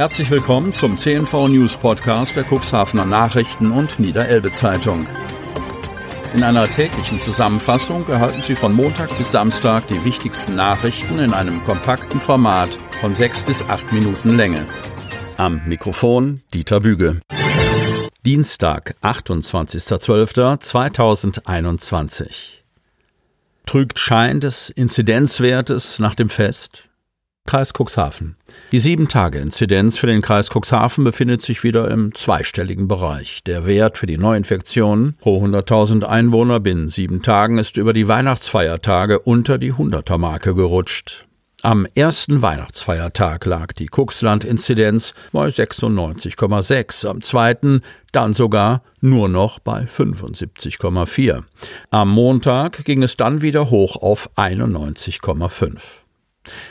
Herzlich willkommen zum CNV News Podcast der Cuxhavener Nachrichten und Niederelbe Zeitung. In einer täglichen Zusammenfassung erhalten Sie von Montag bis Samstag die wichtigsten Nachrichten in einem kompakten Format von sechs bis acht Minuten Länge. Am Mikrofon Dieter Büge. Dienstag, 28.12.2021. Trügt Schein des Inzidenzwertes nach dem Fest? Kreis Cuxhaven. Die Sieben-Tage-Inzidenz für den Kreis Cuxhaven befindet sich wieder im zweistelligen Bereich. Der Wert für die Neuinfektionen pro 100.000 Einwohner binnen sieben Tagen ist über die Weihnachtsfeiertage unter die 100er-Marke gerutscht. Am ersten Weihnachtsfeiertag lag die Cuxland-Inzidenz bei 96,6, am zweiten dann sogar nur noch bei 75,4. Am Montag ging es dann wieder hoch auf 91,5.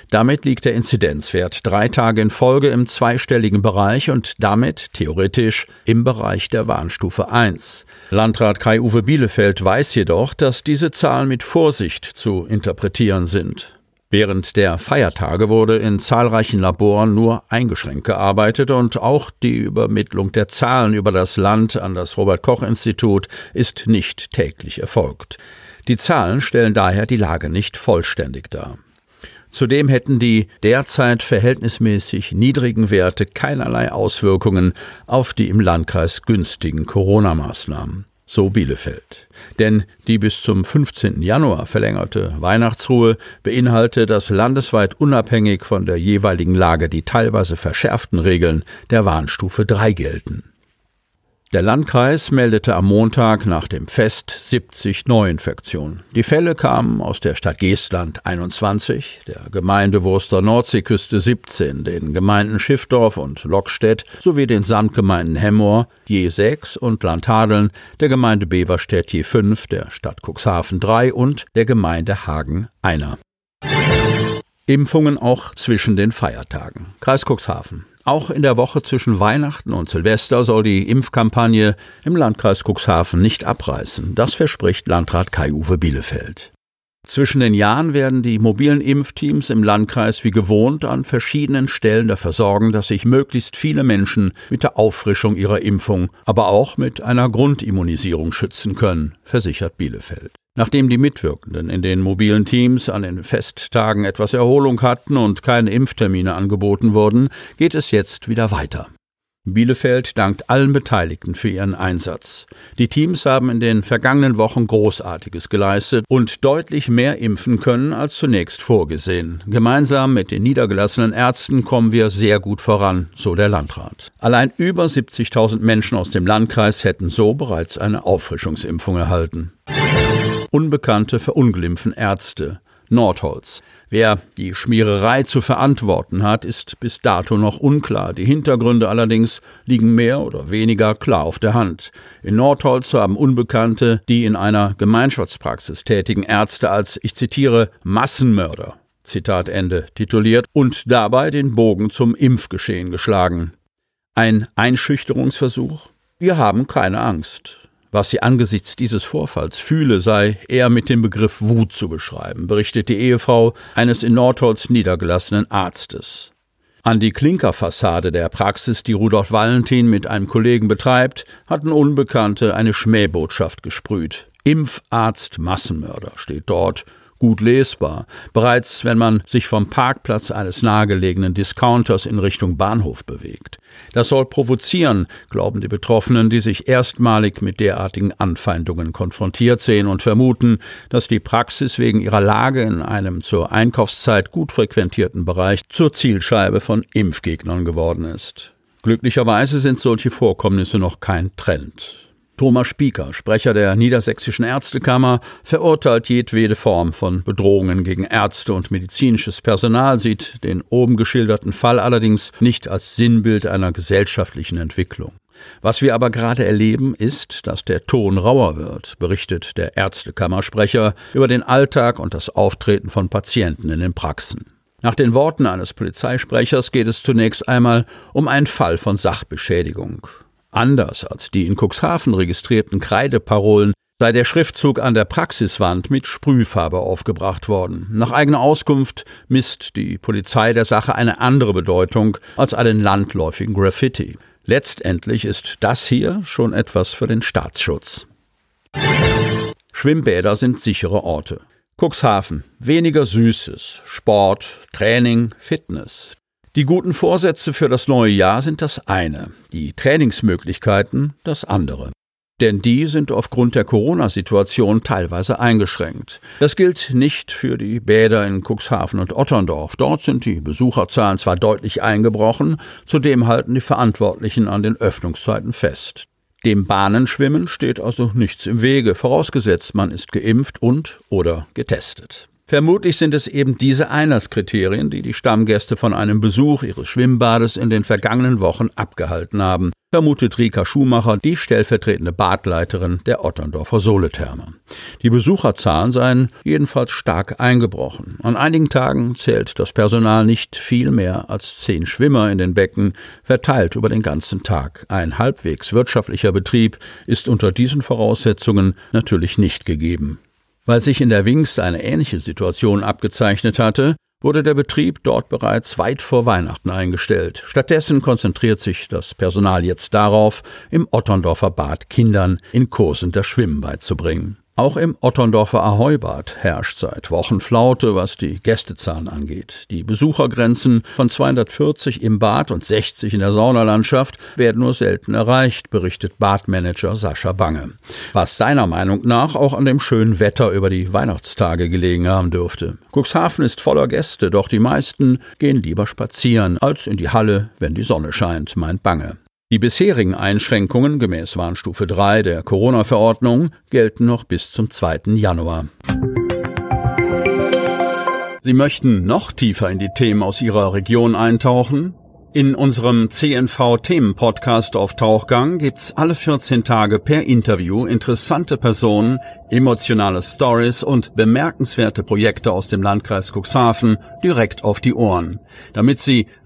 Damit liegt der Inzidenzwert drei Tage in Folge im zweistelligen Bereich und damit theoretisch im Bereich der Warnstufe 1. Landrat Kai-Uwe Bielefeld weiß jedoch, dass diese Zahlen mit Vorsicht zu interpretieren sind. Während der Feiertage wurde in zahlreichen Laboren nur eingeschränkt gearbeitet und auch die Übermittlung der Zahlen über das Land an das Robert Koch Institut ist nicht täglich erfolgt. Die Zahlen stellen daher die Lage nicht vollständig dar. Zudem hätten die derzeit verhältnismäßig niedrigen Werte keinerlei Auswirkungen auf die im Landkreis günstigen Corona-Maßnahmen. So Bielefeld. Denn die bis zum 15. Januar verlängerte Weihnachtsruhe beinhalte, dass landesweit unabhängig von der jeweiligen Lage die teilweise verschärften Regeln der Warnstufe 3 gelten. Der Landkreis meldete am Montag nach dem Fest 70 Neuinfektionen. Die Fälle kamen aus der Stadt Geestland 21, der Gemeinde Wurster Nordseeküste 17, den Gemeinden Schiffdorf und Lockstedt sowie den Samtgemeinden Hemmoor je 6 und Landhadeln, der Gemeinde Beverstedt je 5, der Stadt Cuxhaven 3 und der Gemeinde Hagen einer. Impfungen auch zwischen den Feiertagen. Kreis Cuxhaven. Auch in der Woche zwischen Weihnachten und Silvester soll die Impfkampagne im Landkreis Cuxhaven nicht abreißen. Das verspricht Landrat Kai-Uwe Bielefeld. Zwischen den Jahren werden die mobilen Impfteams im Landkreis wie gewohnt an verschiedenen Stellen dafür sorgen, dass sich möglichst viele Menschen mit der Auffrischung ihrer Impfung, aber auch mit einer Grundimmunisierung schützen können, versichert Bielefeld. Nachdem die Mitwirkenden in den mobilen Teams an den Festtagen etwas Erholung hatten und keine Impftermine angeboten wurden, geht es jetzt wieder weiter. Bielefeld dankt allen Beteiligten für ihren Einsatz. Die Teams haben in den vergangenen Wochen Großartiges geleistet und deutlich mehr impfen können als zunächst vorgesehen. Gemeinsam mit den niedergelassenen Ärzten kommen wir sehr gut voran, so der Landrat. Allein über 70.000 Menschen aus dem Landkreis hätten so bereits eine Auffrischungsimpfung erhalten. Unbekannte verunglimpfen Ärzte. Nordholz. Wer die Schmiererei zu verantworten hat, ist bis dato noch unklar. Die Hintergründe allerdings liegen mehr oder weniger klar auf der Hand. In Nordholz haben Unbekannte die in einer Gemeinschaftspraxis tätigen Ärzte als, ich zitiere, Massenmörder, Zitat Ende, tituliert und dabei den Bogen zum Impfgeschehen geschlagen. Ein Einschüchterungsversuch? Wir haben keine Angst. Was sie angesichts dieses Vorfalls fühle, sei eher mit dem Begriff Wut zu beschreiben, berichtet die Ehefrau eines in Nordholz niedergelassenen Arztes. An die Klinkerfassade der Praxis, die Rudolf Valentin mit einem Kollegen betreibt, hatten Unbekannte eine Schmähbotschaft gesprüht. Impfarzt Massenmörder steht dort gut lesbar, bereits wenn man sich vom Parkplatz eines nahegelegenen Discounters in Richtung Bahnhof bewegt. Das soll provozieren, glauben die Betroffenen, die sich erstmalig mit derartigen Anfeindungen konfrontiert sehen und vermuten, dass die Praxis wegen ihrer Lage in einem zur Einkaufszeit gut frequentierten Bereich zur Zielscheibe von Impfgegnern geworden ist. Glücklicherweise sind solche Vorkommnisse noch kein Trend. Thomas Spieker, Sprecher der Niedersächsischen Ärztekammer, verurteilt jedwede Form von Bedrohungen gegen Ärzte und medizinisches Personal, sieht den oben geschilderten Fall allerdings nicht als Sinnbild einer gesellschaftlichen Entwicklung. Was wir aber gerade erleben, ist, dass der Ton rauer wird, berichtet der Ärztekammersprecher über den Alltag und das Auftreten von Patienten in den Praxen. Nach den Worten eines Polizeisprechers geht es zunächst einmal um einen Fall von Sachbeschädigung. Anders als die in Cuxhaven registrierten Kreideparolen sei der Schriftzug an der Praxiswand mit Sprühfarbe aufgebracht worden. Nach eigener Auskunft misst die Polizei der Sache eine andere Bedeutung als einen landläufigen Graffiti. Letztendlich ist das hier schon etwas für den Staatsschutz. Schwimmbäder sind sichere Orte. Cuxhaven. Weniger Süßes. Sport, Training, Fitness. Die guten Vorsätze für das neue Jahr sind das eine, die Trainingsmöglichkeiten das andere. Denn die sind aufgrund der Corona-Situation teilweise eingeschränkt. Das gilt nicht für die Bäder in Cuxhaven und Otterndorf. Dort sind die Besucherzahlen zwar deutlich eingebrochen, zudem halten die Verantwortlichen an den Öffnungszeiten fest. Dem Bahnenschwimmen steht also nichts im Wege, vorausgesetzt man ist geimpft und oder getestet. Vermutlich sind es eben diese Einlasskriterien, die die Stammgäste von einem Besuch ihres Schwimmbades in den vergangenen Wochen abgehalten haben vermutet Rika Schumacher, die stellvertretende Badleiterin der Otterndorfer Soletherme. Die Besucherzahlen seien jedenfalls stark eingebrochen. An einigen Tagen zählt das Personal nicht viel mehr als zehn Schwimmer in den Becken, verteilt über den ganzen Tag. Ein halbwegs wirtschaftlicher Betrieb ist unter diesen Voraussetzungen natürlich nicht gegeben. Weil sich in der Wingst eine ähnliche Situation abgezeichnet hatte, wurde der Betrieb dort bereits weit vor Weihnachten eingestellt. Stattdessen konzentriert sich das Personal jetzt darauf, im Otterndorfer Bad Kindern in Kursen das Schwimmen beizubringen. Auch im Otterndorfer Ahoybad herrscht seit Wochen Flaute, was die Gästezahlen angeht. Die Besuchergrenzen von 240 im Bad und 60 in der Saunalandschaft werden nur selten erreicht, berichtet Badmanager Sascha Bange. Was seiner Meinung nach auch an dem schönen Wetter über die Weihnachtstage gelegen haben dürfte. Cuxhaven ist voller Gäste, doch die meisten gehen lieber spazieren als in die Halle, wenn die Sonne scheint, meint Bange. Die bisherigen Einschränkungen gemäß Warnstufe 3 der Corona-Verordnung gelten noch bis zum 2. Januar. Sie möchten noch tiefer in die Themen aus Ihrer Region eintauchen? In unserem CNV-Themen-Podcast auf Tauchgang gibt's alle 14 Tage per Interview interessante Personen, emotionale Stories und bemerkenswerte Projekte aus dem Landkreis Cuxhaven direkt auf die Ohren. Damit Sie